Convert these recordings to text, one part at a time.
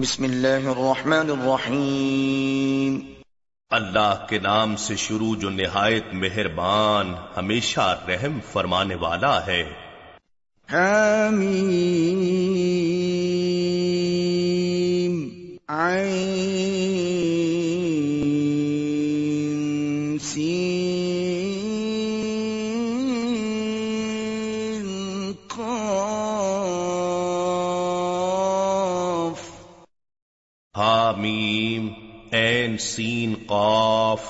بسم اللہ الرحمن الرحیم۔ اللہ کے نام سے شروع جو نہایت مہربان ہمیشہ رحم فرمانے والا ہے۔ حمیم عین۔ این سین قاف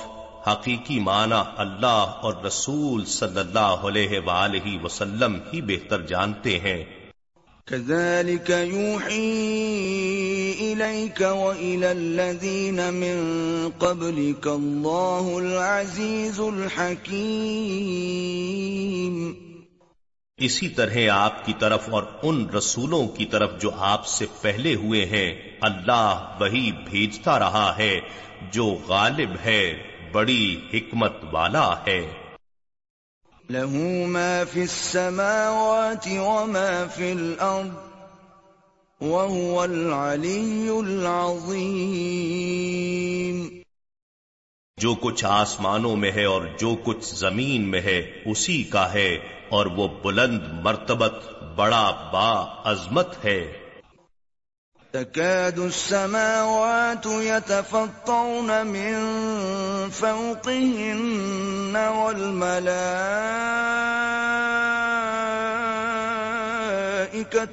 حقیقی معنی اللہ اور رسول صلی اللہ علیہ وآلہ وسلم ہی بہتر جانتے ہیں۔ كذلك يوحي إليك وإلى الذين من قبلك الله العزيز الحكيم اسی طرح آپ کی طرف اور ان رسولوں کی طرف جو آپ سے پہلے ہوئے ہیں اللہ وہی بھیجتا رہا ہے جو غالب ہے بڑی حکمت والا ہے۔ له ما في السماوات وما في الأرض وهو العلي العظيم۔ جو کچھ آسمانوں میں ہے اور جو کچھ زمین میں ہے اسی کا ہے۔ اور وہ بلند مرتبت بڑا با عظمت ہے۔ تكاد السماوات يتفطرن من فوقهن والملائكة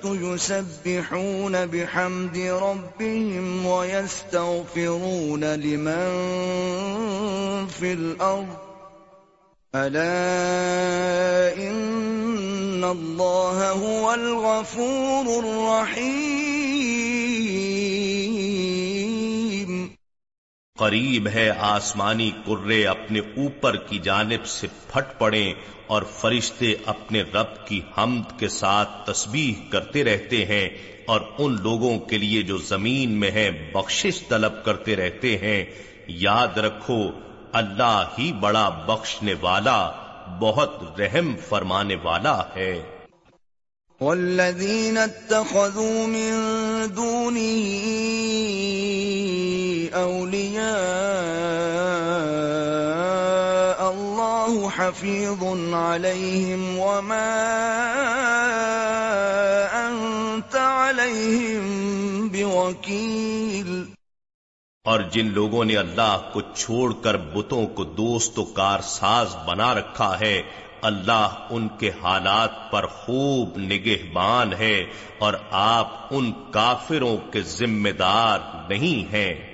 يسبحون بحمد ربهم ويستغفرون لمن في الأرض ألا إن الله هو الغفور الرحيم قریب ہے آسمانی کرے اپنے اوپر کی جانب سے پھٹ پڑیں اور فرشتے اپنے رب کی حمد کے ساتھ تسبیح کرتے رہتے ہیں اور ان لوگوں کے لیے جو زمین میں ہیں بخشش طلب کرتے رہتے ہیں۔ یاد رکھو اللہ ہی بڑا بخشنے والا، بہت رحم فرمانے والا ہے۔ والذين اتخذوا من دونه أولياء الله حفيظ عليهم وما أنت عليهم بوكيل اور جن لوگوں نے اللہ کو چھوڑ کر بتوں کو دوست و کار ساز بنا رکھا ہے، اللہ ان کے حالات پر خوب نگہبان ہے اور آپ ان کافروں کے ذمہ دار نہیں ہیں۔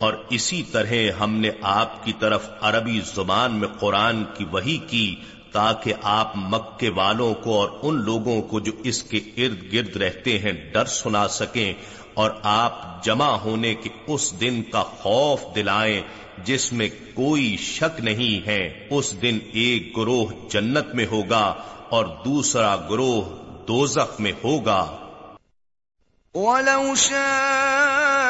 اور اسی طرح ہم نے آپ کی طرف عربی زبان میں قرآن کی وحی کی تاکہ آپ مکے والوں کو اور ان لوگوں کو جو اس کے ارد گرد رہتے ہیں ڈر سنا سکیں اور آپ جمع ہونے کے اس دن کا خوف دلائیں جس میں کوئی شک نہیں ہے۔ اس دن ایک گروہ جنت میں ہوگا اور دوسرا گروہ دوزخ میں ہوگا۔ ولو شاء الله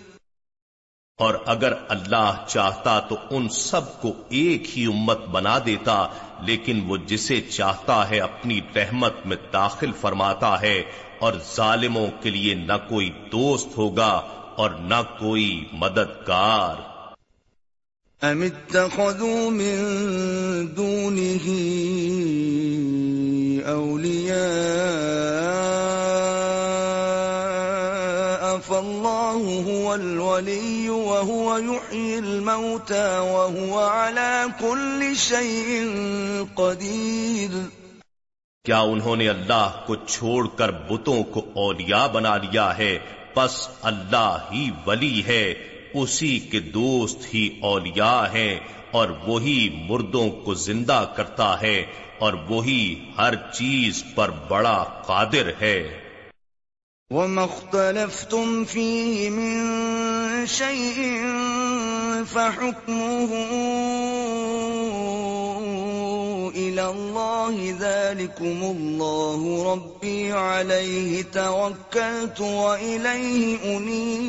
اور اگر اللہ چاہتا تو ان سب کو ایک ہی امت بنا دیتا، لیکن وہ جسے چاہتا ہے اپنی رحمت میں داخل فرماتا ہے اور ظالموں کے لیے نہ کوئی دوست ہوگا اور نہ کوئی مددگار۔ ام اتخذوا من دونه اولیاء فالله الله هو الولي وهو يحيي الموتى وهو على كل شيء قدير۔ کیا انہوں نے اللہ کو چھوڑ کر بتوں کو اولیاء بنا لیا ہے؟ پس اللہ ہی ولی ہے اسی کے دوست ہی اولیاء ہیں اور وہی مردوں کو زندہ کرتا ہے اور وہی ہر چیز پر بڑا قادر ہے۔ وما اختلفتم فيه من شيء، فحكمه إلى الله. ذلكم الله ربي عليه توكلت وإليه أنيب.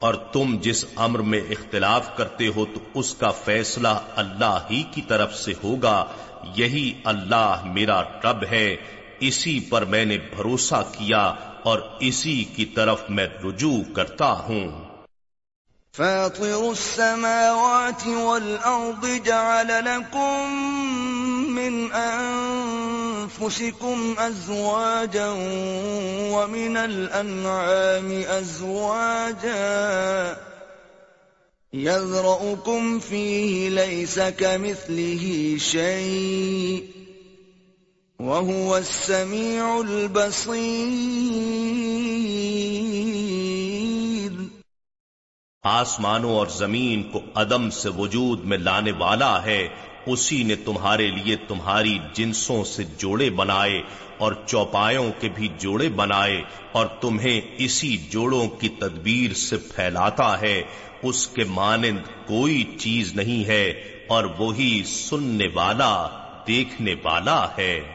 اور تم جس امر میں اختلاف کرتے ہو تو اس کا فیصلہ اللہ ہی کی طرف سے ہوگا، یہی اللہ میرا رب ہے اسی پر میں نے بھروسہ کیا اور اسی کی طرف میں رجوع کرتا ہوں۔ فاطر السماوات والأرض جعل لكم من أنفسكم أزواجا ومن الأنعام أزواجا يذرأكم فيه ليس كمثله شيء وهو السميع البصير۔ آسمانوں اور زمین کو عدم سے وجود میں لانے والا ہے، اسی نے تمہارے لیے تمہاری جنسوں سے جوڑے بنائے اور چوپایوں کے بھی جوڑے بنائے اور تمہیں اسی جوڑوں کی تدبیر سے پھیلاتا ہے۔ اس کے مانند کوئی چیز نہیں ہے اور وہی سننے والا، دیکھنے والا ہے۔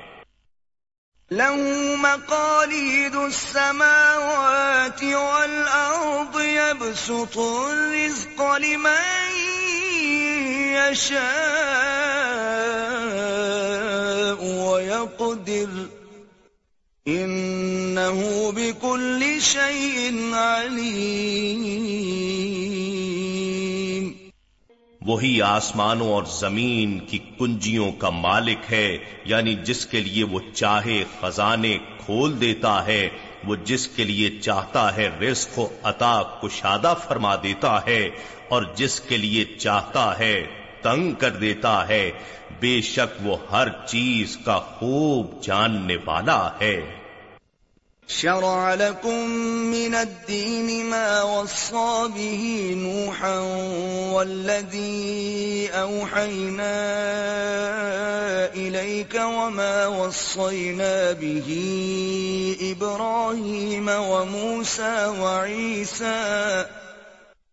له مقاليد السماوات والأرض يبسط الرزق لمن يشاء ويقدر. إنه بكل شيء عليم. وہی آسمانوں اور زمین کی کنجیوں کا مالک ہے یعنی جس کے لیے وہ چاہے خزانے کھول دیتا ہے، وہ جس کے لیے چاہتا ہے رزق و عطا کشادہ فرما دیتا ہے، اور جس کے لیے چاہتا ہے تنگ کر دیتا ہے۔ بے شک وہ ہر چیز کا خوب جاننے والا ہے۔ شرع لكم من الدين ما وصى به نوحا والذي أوحينا إليك وما وصينا به إبراهيم وموسى وعيسى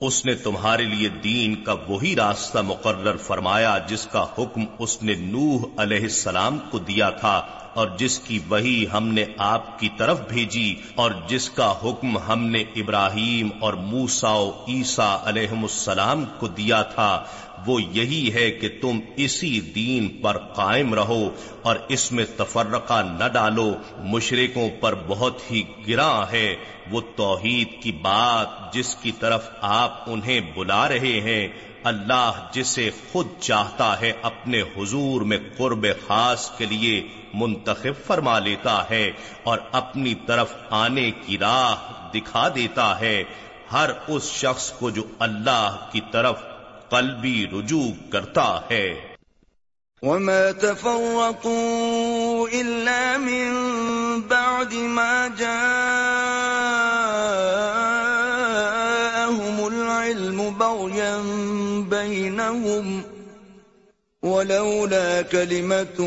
اس نے تمہارے لیے دین کا وہی راستہ مقرر فرمایا جس کا حکم اس نے نوح علیہ السلام کو دیا تھا۔ اور جس کی وہی ہم نے آپ کی طرف بھیجی اور جس کا حکم ہم نے ابراہیم اور موسا عیسیٰ علیہ السلام کو دیا تھا، وہ یہی ہے کہ تم اسی دین پر قائم رہو اور اس میں تفرقہ نہ ڈالو۔ مشرقوں پر بہت ہی گراں ہے۔ وہ توحید کی بات جس کی طرف آپ انہیں بلا رہے ہیں اللہ جسے خود چاہتا ہے اپنے حضور میں قرب خاص کے لیے منتخب فرما لیتا ہے اور اپنی طرف آنے کی راہ دکھا دیتا ہے، ہر اس شخص کو جو اللہ کی طرف قلبی رجوع کرتا ہے۔ وما تفرقوا إلا من بعد ما جاءهم بينهم ولولا كلمة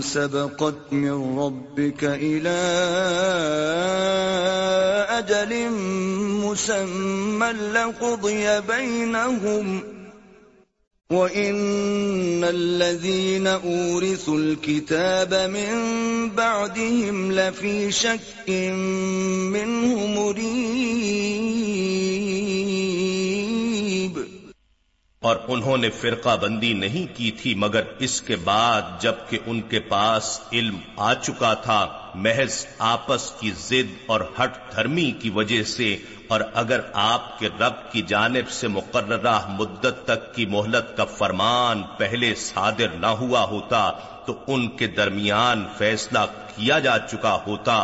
سبقت من ربك إلى أجل مسمى لقضي بينهم وَإِنَّ الَّذِينَ أُورِثُوا الْكِتَابَ مِن بَعْدِهِمْ لَفِي شَكٍّ مِّنْهُ مُرِيبٍ اور انہوں نے فرقہ بندی نہیں کی تھی، مگر اس کے بعد جبکہ ان کے پاس علم آ چکا تھا، محض آپس کی ضد اور ہٹ دھرمی کی وجہ سے، اور اگر آپ کے رب کی جانب سے مقررہ مدت تک کی مہلت کا فرمان پہلے صادر نہ ہوا ہوتا، تو ان کے درمیان فیصلہ کیا جا چکا ہوتا،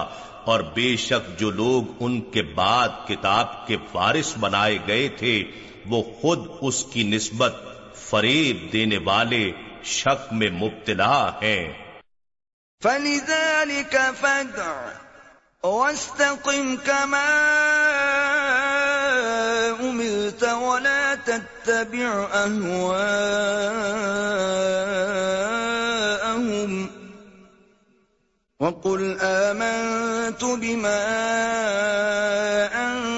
اور بے شک جو لوگ ان کے بعد کتاب کے وارث بنائے گئے تھے وہ خود اس کی نسبت فریب دینے والے شک میں مبتلا ہیں۔ فَلِذَلِكَ فَدْعُ وَاسْتَقِمْ كَمَا أُمِرْتَ وَلَا تَتَّبِعْ أَهْوَاءَهُمْ وَقُلْ آمَنْتُ بِمَا أَنْتَ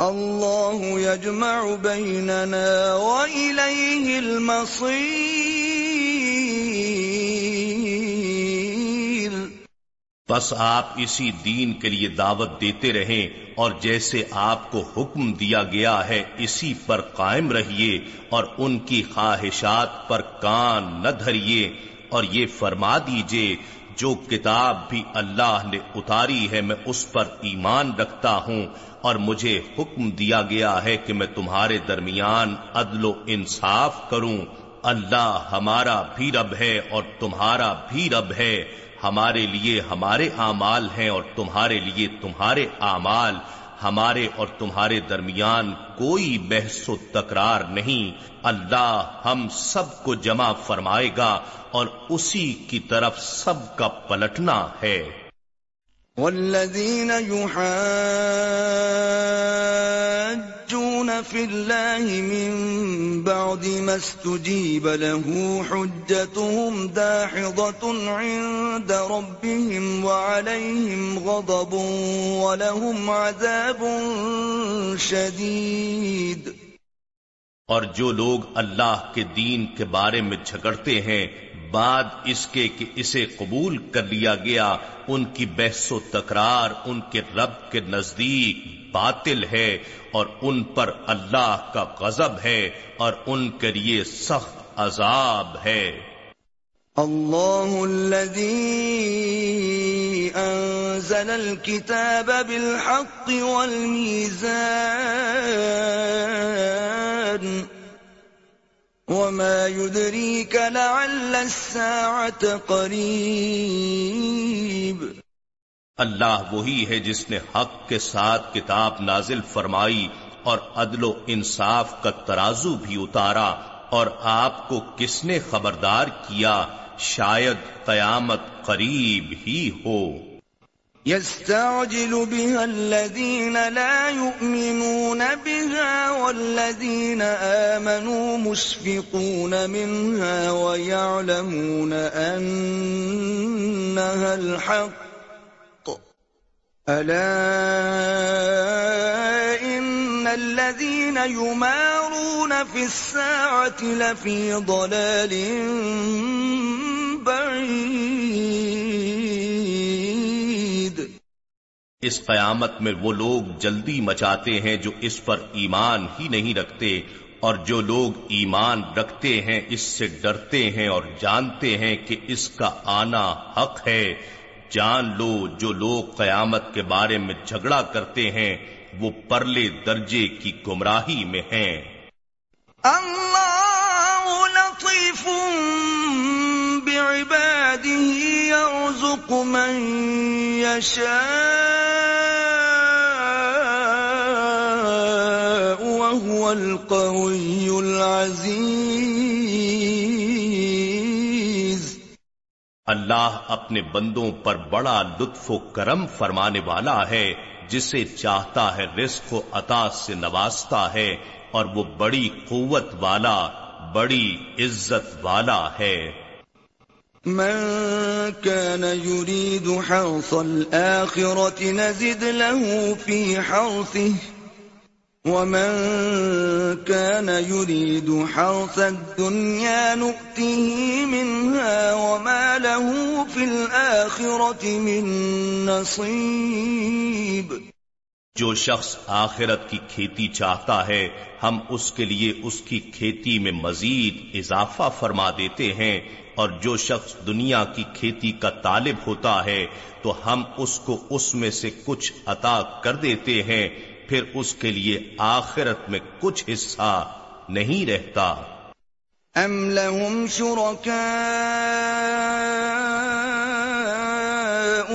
الله يجمع بيننا وإليه المصير بس آپ اسی دین کے لیے دعوت دیتے رہیں اور جیسے آپ کو حکم دیا گیا ہے، اسی پر قائم رہیے اور ان کی خواہشات پر کان نہ دھریے اور یہ فرما دیجیے جو کتاب بھی اللہ نے اتاری ہے میں اس پر ایمان رکھتا ہوں اور مجھے حکم دیا گیا ہے کہ میں تمہارے درمیان عدل و انصاف کروں۔ اللہ ہمارا بھی رب ہے اور تمہارا بھی رب ہے۔ ہمارے لیے ہمارے اعمال ہیں اور تمہارے لیے تمہارے اعمال ہمارے اور تمہارے درمیان کوئی بحث و تکرار نہیں۔ اللہ ہم سب کو جمع فرمائے گا اور اسی کی طرف سب کا پلٹنا ہے۔ والذين يحاجون في الله من بعد ما استجيب له حجتهم داحضة عند ربهم وعليهم غضب ولهم عذاب شديد اور جو لوگ اللہ کے دین کے بارے میں جھگڑتے ہیں، بعد اس کے کہ اسے قبول کر لیا گیا، ان کی بحث و تکرار ان کے رب کے نزدیک باطل ہے اور ان پر اللہ کا غضب ہے اور ان کے لیے سخت عذاب ہے۔ الله الذي أنزل الكتاب بالحق والميزان وما يدريك لعل الساعة قريب اللہ وہی ہے جس نے حق کے ساتھ کتاب نازل فرمائی اور عدل و انصاف کا ترازو بھی اتارا اور آپ کو کس نے خبردار کیا شاید قیامت قریب ہی ہو۔ يستعجل بها الذين لا يؤمنون بها والذين آمنوا مشفقون منها ويعلمون أنها الحق ألا إن الذين يمارون في الساعة لفي ضلال بعيد. اس قیامت میں وہ لوگ جلدی مچاتے ہیں جو اس پر ایمان ہی نہیں رکھتے اور جو لوگ ایمان رکھتے ہیں اس سے ڈرتے ہیں اور جانتے ہیں کہ اس کا آنا حق ہے جان لو جو لوگ قیامت کے بارے میں جھگڑا کرتے ہیں، وہ پرلے درجے کی گمراہی میں ہیں۔ الله لطيف بعباده يرزق من يشاء وهو القوي العزيز اللہ اپنے بندوں پر بڑا لطف و کرم فرمانے والا ہے، جسے چاہتا ہے رزق و عطا سے نوازتا ہے، اور وہ بڑی قوت والا، بڑی عزت والا ہے۔ من كان يريد حرث الآخرة نزد له في حرثه ومن كان يريد حرث الدنيا نؤته منها وما له في الآخرة من نصيب۔ جو شخص آخرت کی کھیتی چاہتا ہے، ہم اس کے لیے اس کی کھیتی میں مزید اضافہ فرما دیتے ہیں۔ اور جو شخص دنیا کی کھیتی کا طالب ہوتا ہے، تو ہم اس کو اس میں سے کچھ عطا کر دیتے ہیں۔ پھر اس کے لیے آخرت میں کچھ حصہ نہیں رہتا۔ ام لهم شركاء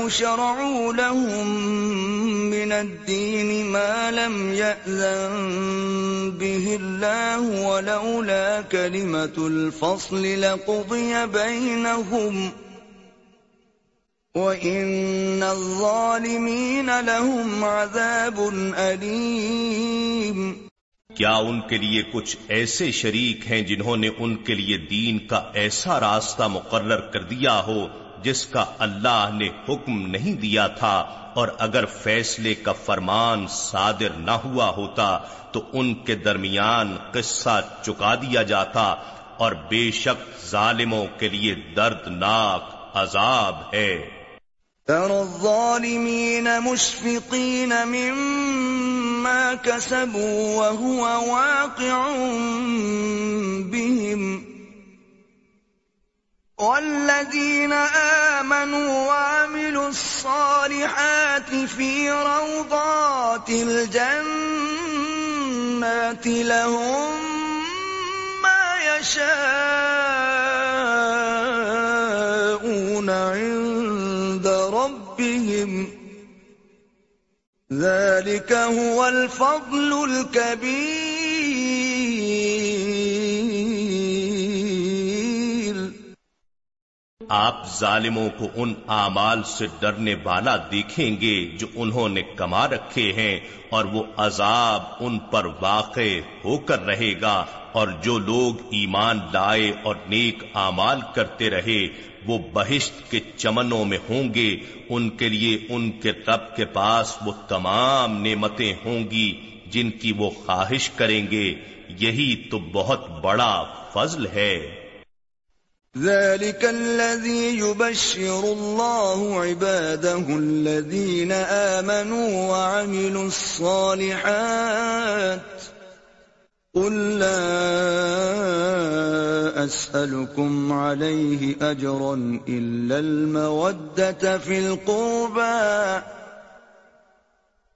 شرعوا لهم من الدين ما لم يأذن به الله ولولا كلمة الفصل لقضي بينهم وَإِنَّ الظَّالِمِينَ لَهُمْ عَذَابٌ أَلِيمٌ کیا ان کے لیے کچھ ایسے شریک ہیں جنہوں نے ان کے لیے دین کا ایسا راستہ مقرر کر دیا ہو جس کا اللہ نے حکم نہیں دیا تھا؟ اور اگر فیصلے کا فرمان صادر نہ ہوا ہوتا تو ان کے درمیان قصہ چکا دیا جاتا اور بے شک ظالموں کے لیے دردناک عذاب ہے۔ ترى الظالمين مشفقين مما كسبوا وهو واقع بهم. والذين آمنوا وعملوا الصالحات في روضات الجنات لهم ما يشاءون عند ربهم. ذلك هو الفضل الكبير. آپ ظالموں کو ان اعمال سے ڈرنے والا دیکھیں گے جو انہوں نے کما رکھے ہیں اور وہ عذاب ان پر واقع ہو کر رہے گا اور جو لوگ ایمان لائے اور نیک اعمال کرتے رہے وہ بہشت کے چمنوں میں ہوں گے، ان کے لیے ان کے رب کے پاس وہ تمام نعمتیں ہوں گی جن کی وہ خواہش کریں گے۔ یہی تو بہت بڑا فضل ہے۔ ذلك الذي يبشر الله عباده الذين آمنوا وعملوا الصالحات قل لا أسألكم عليه أجرا إلا المودة في القربى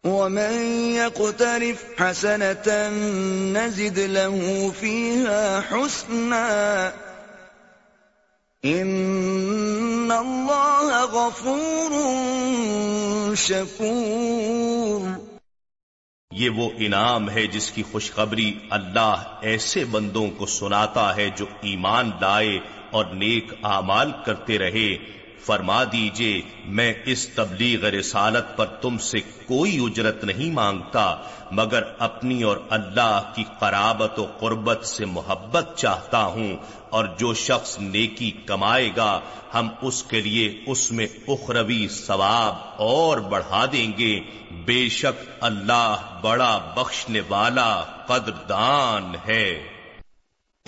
ومن يقترف حسنة نزد له فيها حسنا إن الله غفور شكور یہ وہ انعام ہے جس کی خوشخبری اللہ ایسے بندوں کو سناتا ہے جو ایمان لائے اور نیک اعمال کرتے رہے۔ فرما دیجیے، میں اس تبلیغ رسالت پر تم سے کوئی اجرت نہیں مانگتا، مگر اپنی اور اللہ کی قرابت و قربت سے محبت چاہتا ہوں، اور جو شخص نیکی کمائے گا، ہم اس کے لیے اس میں اخروی ثواب اور بڑھا دیں گے۔ بے شک اللہ بڑا بخشنے والا قدردان ہے۔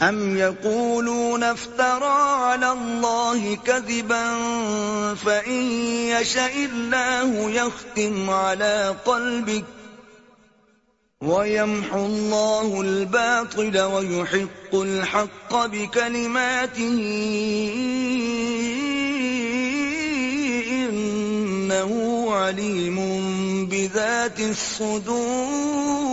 أَمْ يَقُولُونَ افْتَرَى عَلَى اللَّهِ كَذِبًا فَإِن يَشَإِ اللَّهُ يَخْتِمْ عَلَى قَلْبِكَ وَيَمْحُ اللَّهُ الْبَاطِلَ وَيُحِقُّ الْحَقَّ بِكَلِمَاتِهِ إِنَّهُ عَلِيمٌ بِذَاتِ الصُّدُورِ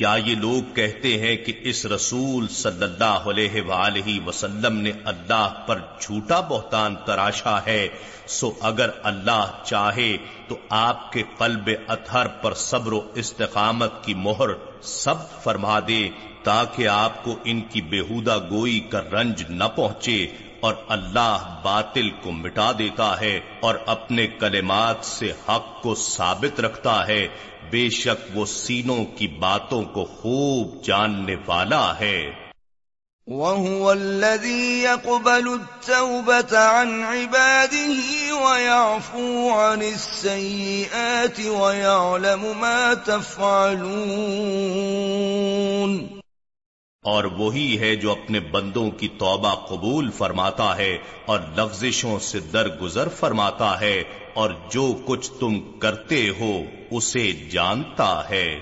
کیا یہ لوگ کہتے ہیں کہ اس رسول صلی اللہ علیہ وآلہ وسلم نے اللہ پر جھوٹا بہتان تراشا ہے؟ سو اگر اللہ چاہے تو آپ کے قلب اطہر پر صبر و استقامت کی مہر سب فرما دے تاکہ آپ کو ان کی بےحودہ گوئی کا رنج نہ پہنچے اور اللہ باطل کو مٹا دیتا ہے اور اپنے کلمات سے حق کو ثابت رکھتا ہے۔ بے شک وہ سینوں کی باتوں کو خوب جاننے والا ہے۔ وهو الذي يقبل التوبة عن عباده ويعفو عن السيئات ويعلم ما تفعلون اور وہی ہے جو اپنے بندوں کی توبہ قبول فرماتا ہے اور لفزشوں سے درگزر فرماتا ہے اور جو کچھ تم کرتے ہو اسے جانتا ہے۔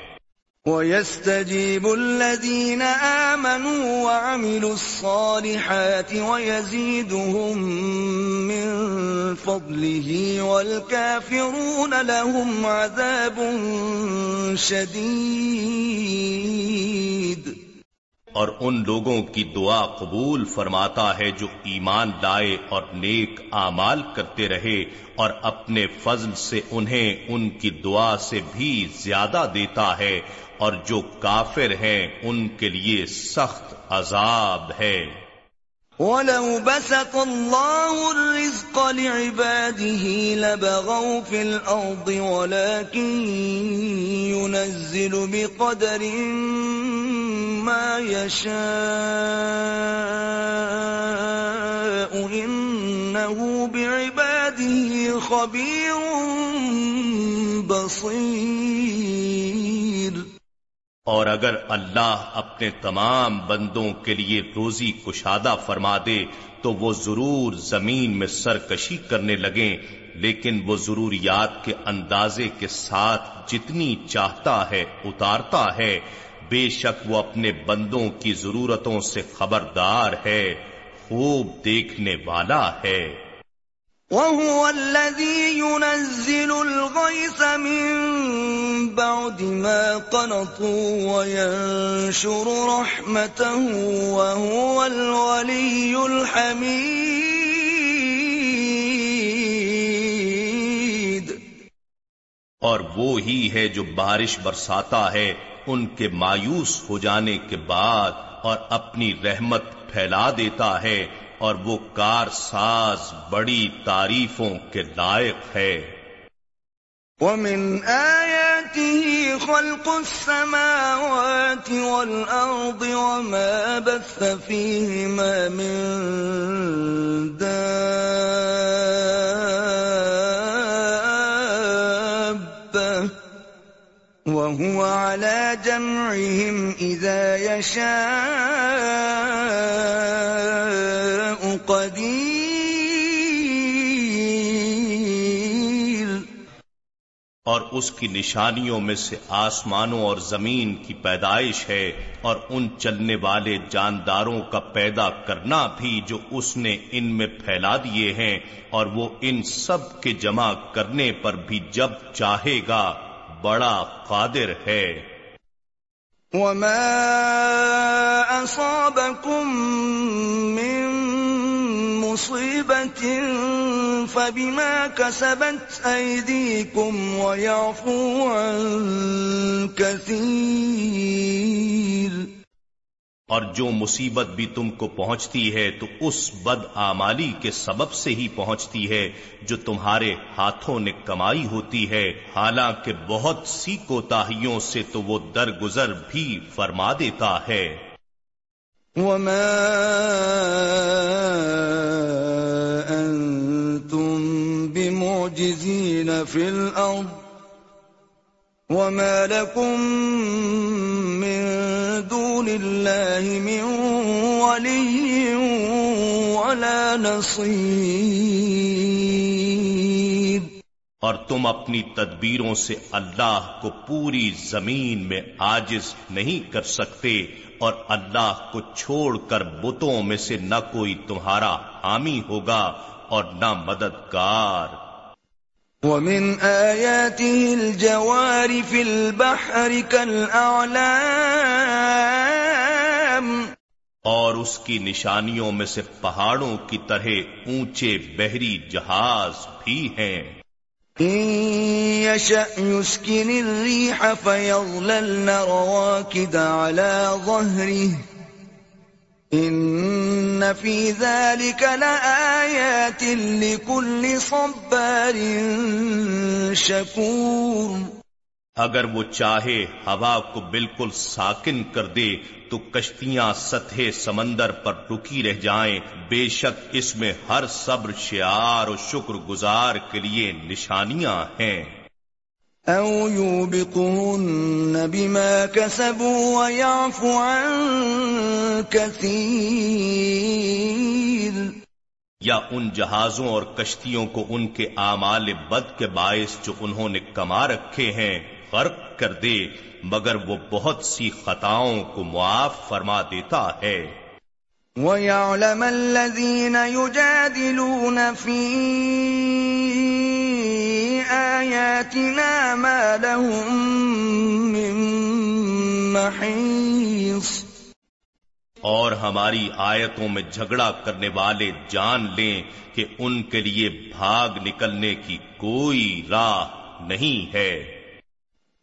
وَيَسْتَجِيبُ الَّذِينَ آمَنُوا وَعَمِلُوا الصَّالِحَاتِ وَيَزِيدُهُم مِّن فَضْلِهِ وَالْكَافِرُونَ لَهُمْ عَذَابٌ شَدِيدٌ۔ اور ان لوگوں کی دعا قبول فرماتا ہے جو ایمان لائے اور نیک اعمال کرتے رہے اور اپنے فضل سے انہیں ان کی دعا سے بھی زیادہ دیتا ہے اور جو کافر ہیں، ان کے لیے سخت عذاب ہے۔ وَلَوْ بَسَطَ اللَّهُ الرِّزْقَ لِعِبَادِهِ لَبَغَوْا فِي الْأَرْضِ وَلَكِنْ يُنَزِّلُ بِقَدَرٍ مَا يَشَاءُ. إِنَّهُ بِعِبَادِهِ خَبِيرٌ بَصِيرٌ. اور اگر اللہ اپنے تمام بندوں کے لیے روزی کشادہ فرما دے تو وہ ضرور زمین میں سرکشی کرنے لگیں، لیکن وہ ضروریات کے اندازے کے ساتھ جتنی چاہتا ہے اتارتا ہے۔ بے شک وہ اپنے بندوں کی ضرورتوں سے خبردار ہے، خوب دیکھنے والا ہے۔ وهو الذي ينزل الغيث من بعد ما قنطوا وينشر رحمته وهو الولي الحميد. اور وہ ہی ہے جو بارش برساتا ہے، ان کے مایوس ہو جانے کے بعد اور اپنی رحمت پھیلا دیتا ہے۔ اور وہ کار ساز بڑی تعریفوں کے لائق ہے۔ ومن آياته خلق السماوات والأرض وما بث فيهما من دابة وهو على جمعهم إذا يشاء قدير اور اس کی نشانیوں میں سے آسمانوں اور زمین کی پیدائش ہے اور ان چلنے والے جانداروں کا پیدا کرنا بھی جو اس نے ان میں پھیلا دیے ہیں اور وہ ان سب کے جمع کرنے پر بھی جب چاہے گا بڑا قادر ہے۔ وما أصابكم من مصيبة فبما كسبت أيديكم ويعفو عن كثير اور جو مصیبت بھی تم کو پہنچتی ہے تو اس بد آمالی کے سبب سے ہی پہنچتی ہے جو تمہارے ہاتھوں نے کمائی ہوتی ہے۔ حالانکہ بہت سی کوتاہیوں سے تو وہ درگزر بھی فرما دیتا ہے۔ وما أنتم بمعجزين في الأرض وما لكم من دون الله من ولي ولا نصير اور تم اپنی تدبیروں سے اللہ کو پوری زمین میں آجز نہیں کر سکتے اور اللہ کو چھوڑ کر بتوں میں سے نہ کوئی تمہارا حامی ہوگا اور نہ مددگار۔ ومن آياته الجوار في البحر كالأعلام۔ اور اس کی نشانیوں میں سے پہاڑوں کی طرح اونچے بحری جہاز بھی ہیں۔ يسكن الريح فيظللن رواكد على ظهره. إن في ذلك لآيات لكل صبار شكور. اگر وہ چاہے ہوا کو بالکل ساکن کر دے تو کشتیاں سطح سمندر پر رکی رہ جائیں۔ بے شک اس میں ہر صبر شعار و شکر گزار کے لیے نشانیاں ہیں۔ او يوبقون بما كسبوا ويعفو عن كثير۔ یا ان جہازوں اور کشتیوں کو ان کے اعمال بد کے باعث جو انہوں نے کما رکھے ہیں۔ غرق کر دے مگر وہ بہت سی خطاؤں کو معاف فرما دیتا ہے۔ وَيَعْلَمَ الَّذِينَ يُجَادِلُونَ فِي آيَاتِنَا مَا لَهُم مِّن مَّحِيصٍ۔ اور ہماری آیتوں میں جھگڑا کرنے والے جان لیں کہ ان کے لیے بھاگ نکلنے کی کوئی راہ نہیں ہے۔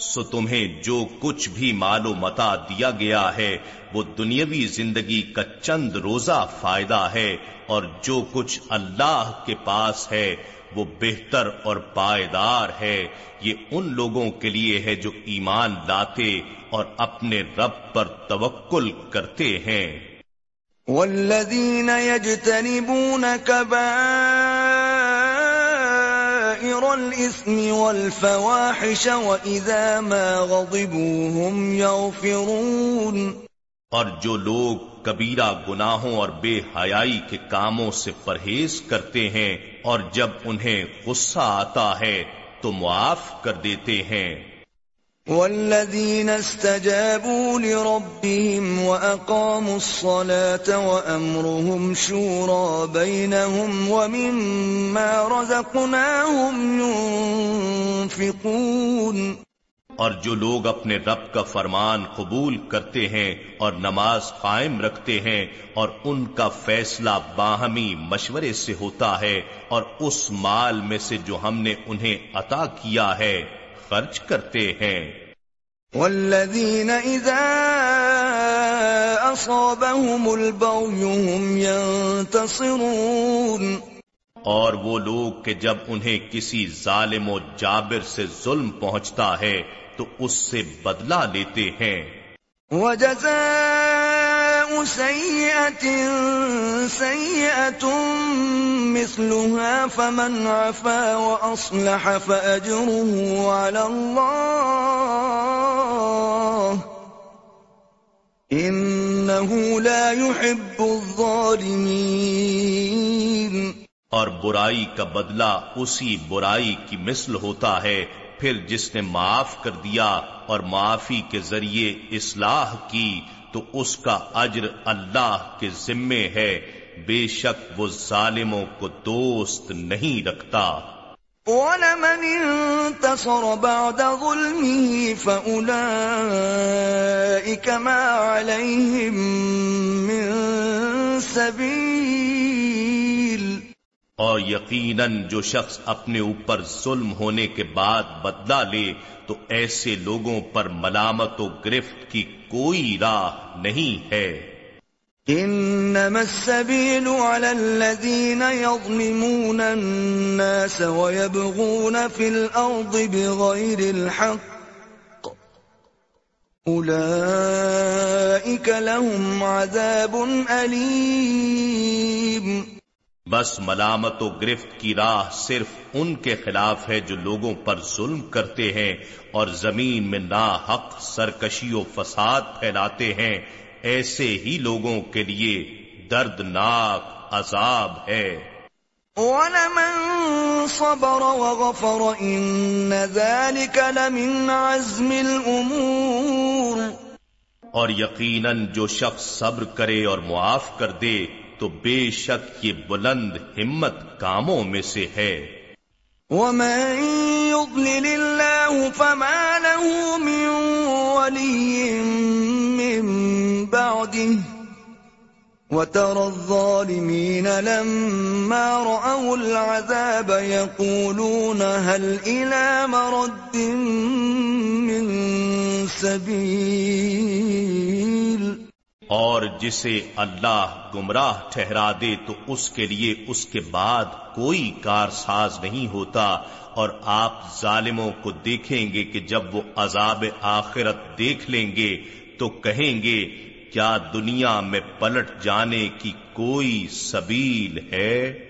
سو تمہیں جو کچھ بھی مال و متا دیا گیا ہے، وہ دنیاوی زندگی کا چند روزہ فائدہ ہے اور جو کچھ اللہ کے پاس ہے، وہ بہتر اور پائیدار ہے۔ یہ ان لوگوں کے لیے ہے جو ایمان لاتے اور اپنے رب پر توکل کرتے ہیں۔ والذین یجتنبون والإثم والفواحش وإذا ما غضبوا هم يغفرون. اور جو لوگ کبیرہ گناہوں اور بے حیائی کے کاموں سے پرہیز کرتے ہیں اور جب انہیں غصہ آتا ہے تو معاف کر دیتے ہیں۔ والذین استجابوا لربهم وأقاموا الصلاة وأمرهم شورى بينهم ومما رزقناهم ينفقون اور جو لوگ اپنے رب کا فرمان قبول کرتے ہیں اور نماز قائم رکھتے ہیں اور ان کا فیصلہ باہمی مشورے سے ہوتا ہے اور اس مال میں سے جو ہم نے انہیں عطا کیا ہے خرچ کرتے ہیں۔ والذین اذا اصابهم هم ينتصرون اور وہ لوگ کہ جب انہیں کسی ظالم و جابر سے ظلم پہنچتا ہے تو اس سے بدلہ لیتے ہیں۔ وَجَزَاءُ سَيِّئَةٍ سَيِّئَةٌ مِثْلُهَا فَمَنْ عَفَا وَأَصْلَحَ فَأَجْرُهُ عَلَى اللَّهِ إِنَّهُ لَا يُحِبُّ الظَّالِمِينَ اور برائی کا بدلہ اسی برائی کی مثل ہوتا ہے، پھر جس نے معاف کر دیا اور معافی کے ذریعے اصلاح کی تو اس کا اجر اللہ کے ذمے ہے۔ بے شک وہ ظالموں کو دوست نہیں رکھتا۔ وَلَمَنِ انتصر بعد ظلمه فَأُولَئِكَ ما عَلَيْهِم مِّن سَبِيلٍ اور یقیناً جو شخص اپنے اوپر ظلم ہونے کے بعد بدلہ لے، تو ایسے لوگوں پر ملامت و گرفت کی کوئی راہ نہیں ہے۔ انما السبيل على الذين يظلمون الناس ويبغون في الارض بغير الحق اولئك لهم عذاب اليم بس ملامت و گرفت کی راہ صرف ان کے خلاف ہے جو لوگوں پر ظلم کرتے ہیں اور زمین میں نا حق سرکشی و فساد پھیلاتے ہیں۔ ایسے ہی لوگوں کے لیے دردناک عذاب ہے۔ وَلَمَن صَبَرَ وَغَفَرَ إِنَّ ذَلِكَ لَمِنْ عَزْمِ الْأُمُورِ۔ اور یقیناً جو شخص صبر کرے اور معاف کر دے تو بے شک یہ بلند ہمت کاموں میں سے ہے۔ وَمَن يُضْلِلِ اللَّهُ فَمَا لَهُ مِن وَلِيٍّ مِّن بَعْدِهِ وترى الظالمين لما رأوا العذاب يقولون هل إلى مرد من سبيل اور جسے اللہ گمراہ ٹھہرا دے تو اس کے لیے اس کے بعد کوئی کار ساز نہیں ہوتا اور آپ ظالموں کو دیکھیں گے کہ جب وہ عذاب آخرت دیکھ لیں گے تو کہیں گے، کیا دنیا میں پلٹ جانے کی کوئی سبیل ہے؟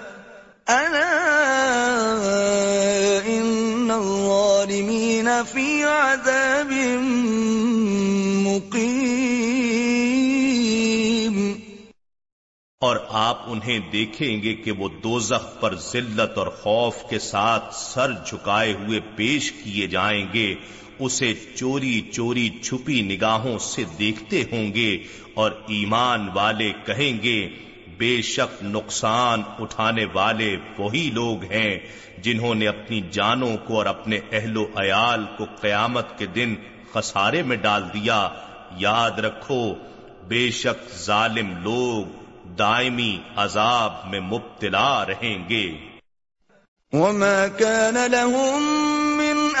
ألا إن الظالمين في عذاب مقيم. اور آپ انہیں دیکھیں گے کہ وہ دوزخ پر ذلت اور خوف کے ساتھ سر جھکائے ہوئے پیش کیے جائیں گے، اسے چوری چوری چھپی نگاہوں سے دیکھتے ہوں گے اور ایمان والے کہیں گے بے شک نقصان اٹھانے والے وہی لوگ ہیں جنہوں نے اپنی جانوں کو اور اپنے اہل و عیال کو قیامت کے دن خسارے میں ڈال دیا۔ یاد رکھو، بے شک ظالم لوگ دائمی عذاب میں مبتلا رہیں گے۔ وما كان لهم من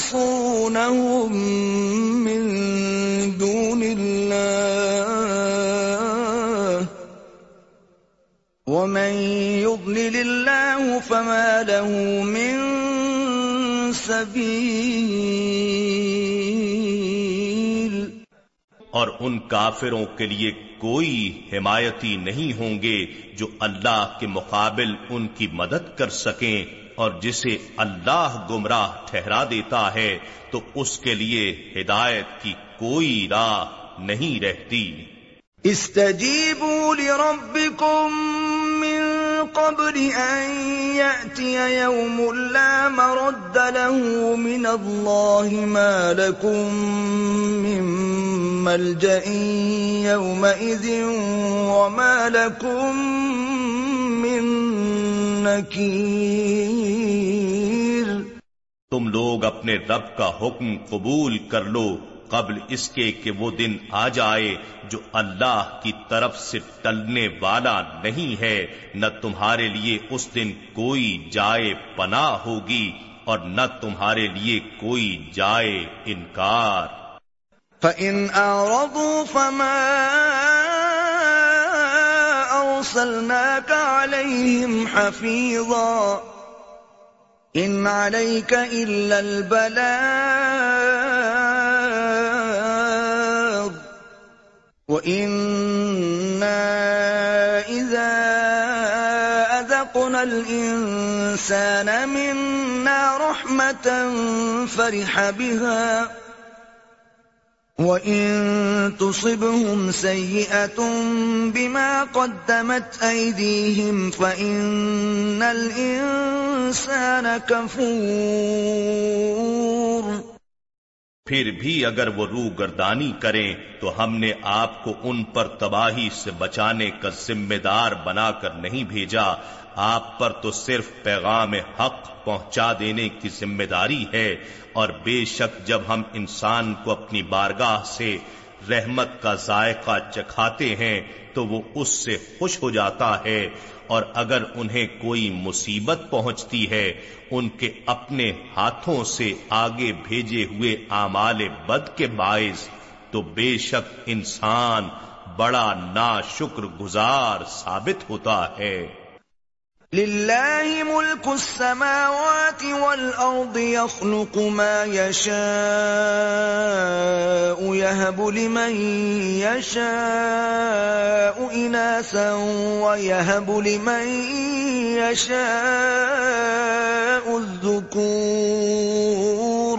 ينصونهم يضلل الله فما له من سبيل. اور ان کافروں کے لیے کوئی حمایتی نہیں ہوں گے جو اللہ کے مقابل ان کی مدد کر سکیں اور جسے اللہ گمراہ ٹھہرا دیتا ہے تو اس کے لیے ہدایت کی کوئی راہ نہیں رہتی۔ استجیبوا لربکم قبل ان يأتي يوم لا مرد له من الله ما لكم من ملجأ يومئذ وما لكم من نكير تم لوگ اپنے رب کا حکم قبول کر لو قبل اس کے کہ وہ دن آ جائے جو اللہ کی طرف سے ٹلنے والا نہیں ہے، نہ تمہارے لیے اس دن کوئی جائے پناہ ہوگی اور نہ تمہارے لیے کوئی جائے انکار۔ فَإِنْ أَعْرَضُوا فَمَا أَرْسَلْنَاكَ عَلَيْهِمْ حَفِيظًا إِنْ عَلَيْكَ إِلَّا الْبَلَاغُ وَإِنَّا إِذَا أَذَقْنَا الْإِنسَانَ مِنَّا رَحْمَةً فَرِحَ بِهَا وَإِن تُصِبْهُمْ سَيِّئَةٌ بِمَا قَدَّمَتْ أَيْدِيهِمْ فَإِنَّ الْإِنسَانَ كَفُورٌ پھر بھی اگر وہ روح گردانی کریں تو ہم نے آپ کو ان پر تباہی سے بچانے کا ذمہ دار بنا کر نہیں بھیجا۔ آپ پر تو صرف پیغام حق پہنچا دینے کی ذمہ داری ہے اور بے شک جب ہم انسان کو اپنی بارگاہ سے رحمت کا ذائقہ چکھاتے ہیں تو وہ اس سے خوش ہو جاتا ہے۔ اور اگر انہیں کوئی مصیبت پہنچتی ہے، ان کے اپنے ہاتھوں سے آگے بھیجے ہوئے آمال بد کے باعث، تو بے شک انسان بڑا نا شکر گزار ثابت ہوتا ہے۔ لله ملك السماوات والأرض يخلق ما يشاء، يهب لمن يشاء إناسا ويهب لمن يشاء الذكور.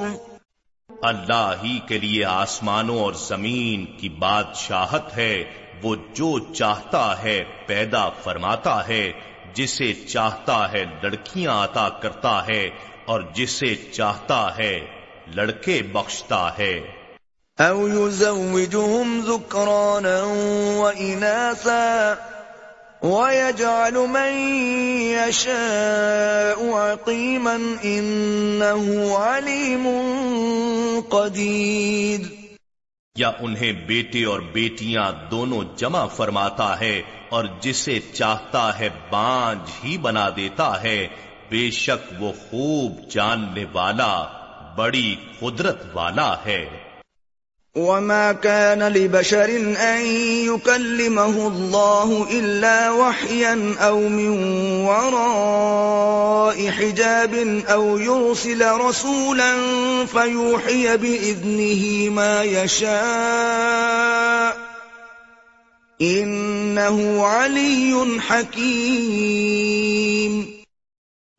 اللہ ہی کے لیے آسمانوں اور زمین کی بادشاہت ہے، وہ جو چاہتا ہے پیدا فرماتا ہے۔ جسے چاہتا ہے لڑکیاں عطا کرتا ہے اور جسے چاہتا ہے لڑکے بخشتا ہے۔ او يزوجهم ذكرانا وإناثا ويجعل من يشاء عقيما إنه عليم قدير۔ یا انہیں بیٹے اور بیٹیاں دونوں جمع فرماتا ہے اور جسے چاہتا ہے بانج ہی بنا دیتا ہے، بے شک وہ خوب جاننے والا، بڑی قدرت والا ہے۔ وما كان لبشر أن يكلمه الله إلا وحيا أو من وراء حجاب أو يرسل رسولا فيوحي بإذنه ما يشاء إنه علي حكيم۔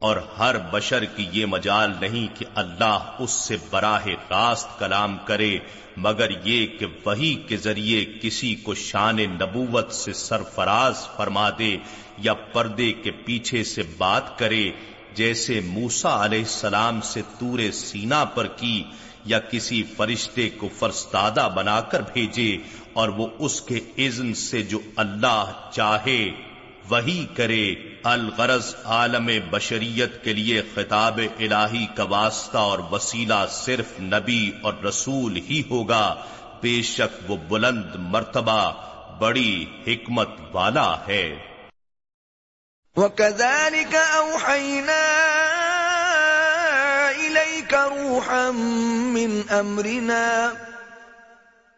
اور ہر بشر کی یہ مجال نہیں کہ اللہ اس سے براہ راست کلام کرے، مگر یہ کہ وہی کے ذریعے کسی کو شان نبوت سے سرفراز فرما دے یا پردے کے پیچھے سے بات کرے، جیسے موسا علیہ السلام سے تور سینا پر کی، یا کسی فرشتے کو فرستادہ بنا کر بھیجے اور وہ اس کے اذن سے جو اللہ چاہے وہی کرے۔ الغرض عالم بشریت کے لیے خطاب الہی کا واسطہ اور وسیلہ صرف نبی اور رسول ہی ہوگا۔ بے شک وہ بلند مرتبہ بڑی حکمت والا ہے۔ وَكَذَلِكَ أَوْحَيْنَا إِلَيْكَ رُوحًا مِّنْ أَمْرِنَا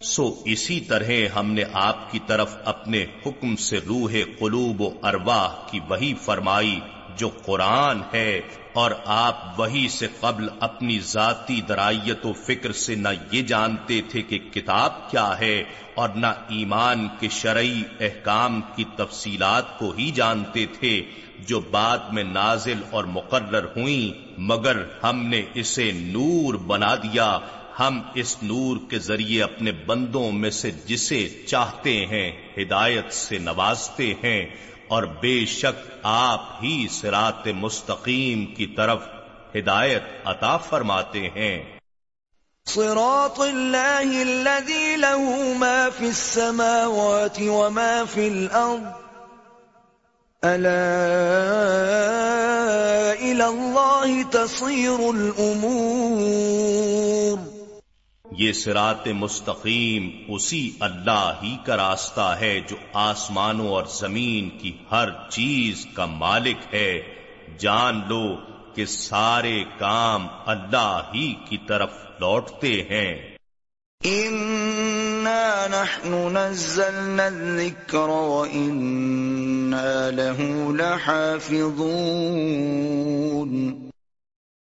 سو اسی طرح ہم نے آپ کی طرف اپنے حکم سے روح قلوب و ارواح کی وہی فرمائی جو قرآن ہے، اور آپ وہی سے قبل اپنی ذاتی درائیت و فکر سے نہ یہ جانتے تھے کہ کتاب کیا ہے، اور نہ ایمان کے شرعی احکام کی تفصیلات کو ہی جانتے تھے جو بعد میں نازل اور مقرر ہوئیں، مگر ہم نے اسے نور بنا دیا ہم اس نور کے ذریعے اپنے بندوں میں سے جسے چاہتے ہیں ہدایت سے نوازتے ہیں اور بے شک آپ ہی سرات مستقیم کی طرف ہدایت عطا فرماتے ہیں۔ صراط اللہ الذي له ما في السماوات وما في الأرض ألا إلى الله تصير الأمور یہ سرات مستقیم اسی اللہ ہی کا راستہ ہے جو آسمانوں اور زمین کی ہر چیز کا مالک ہے۔ جان لو کہ سارے کام اللہ ہی کی طرف لوٹتے ہیں۔ نحن نزلنا الذكر وإنا له لحافظون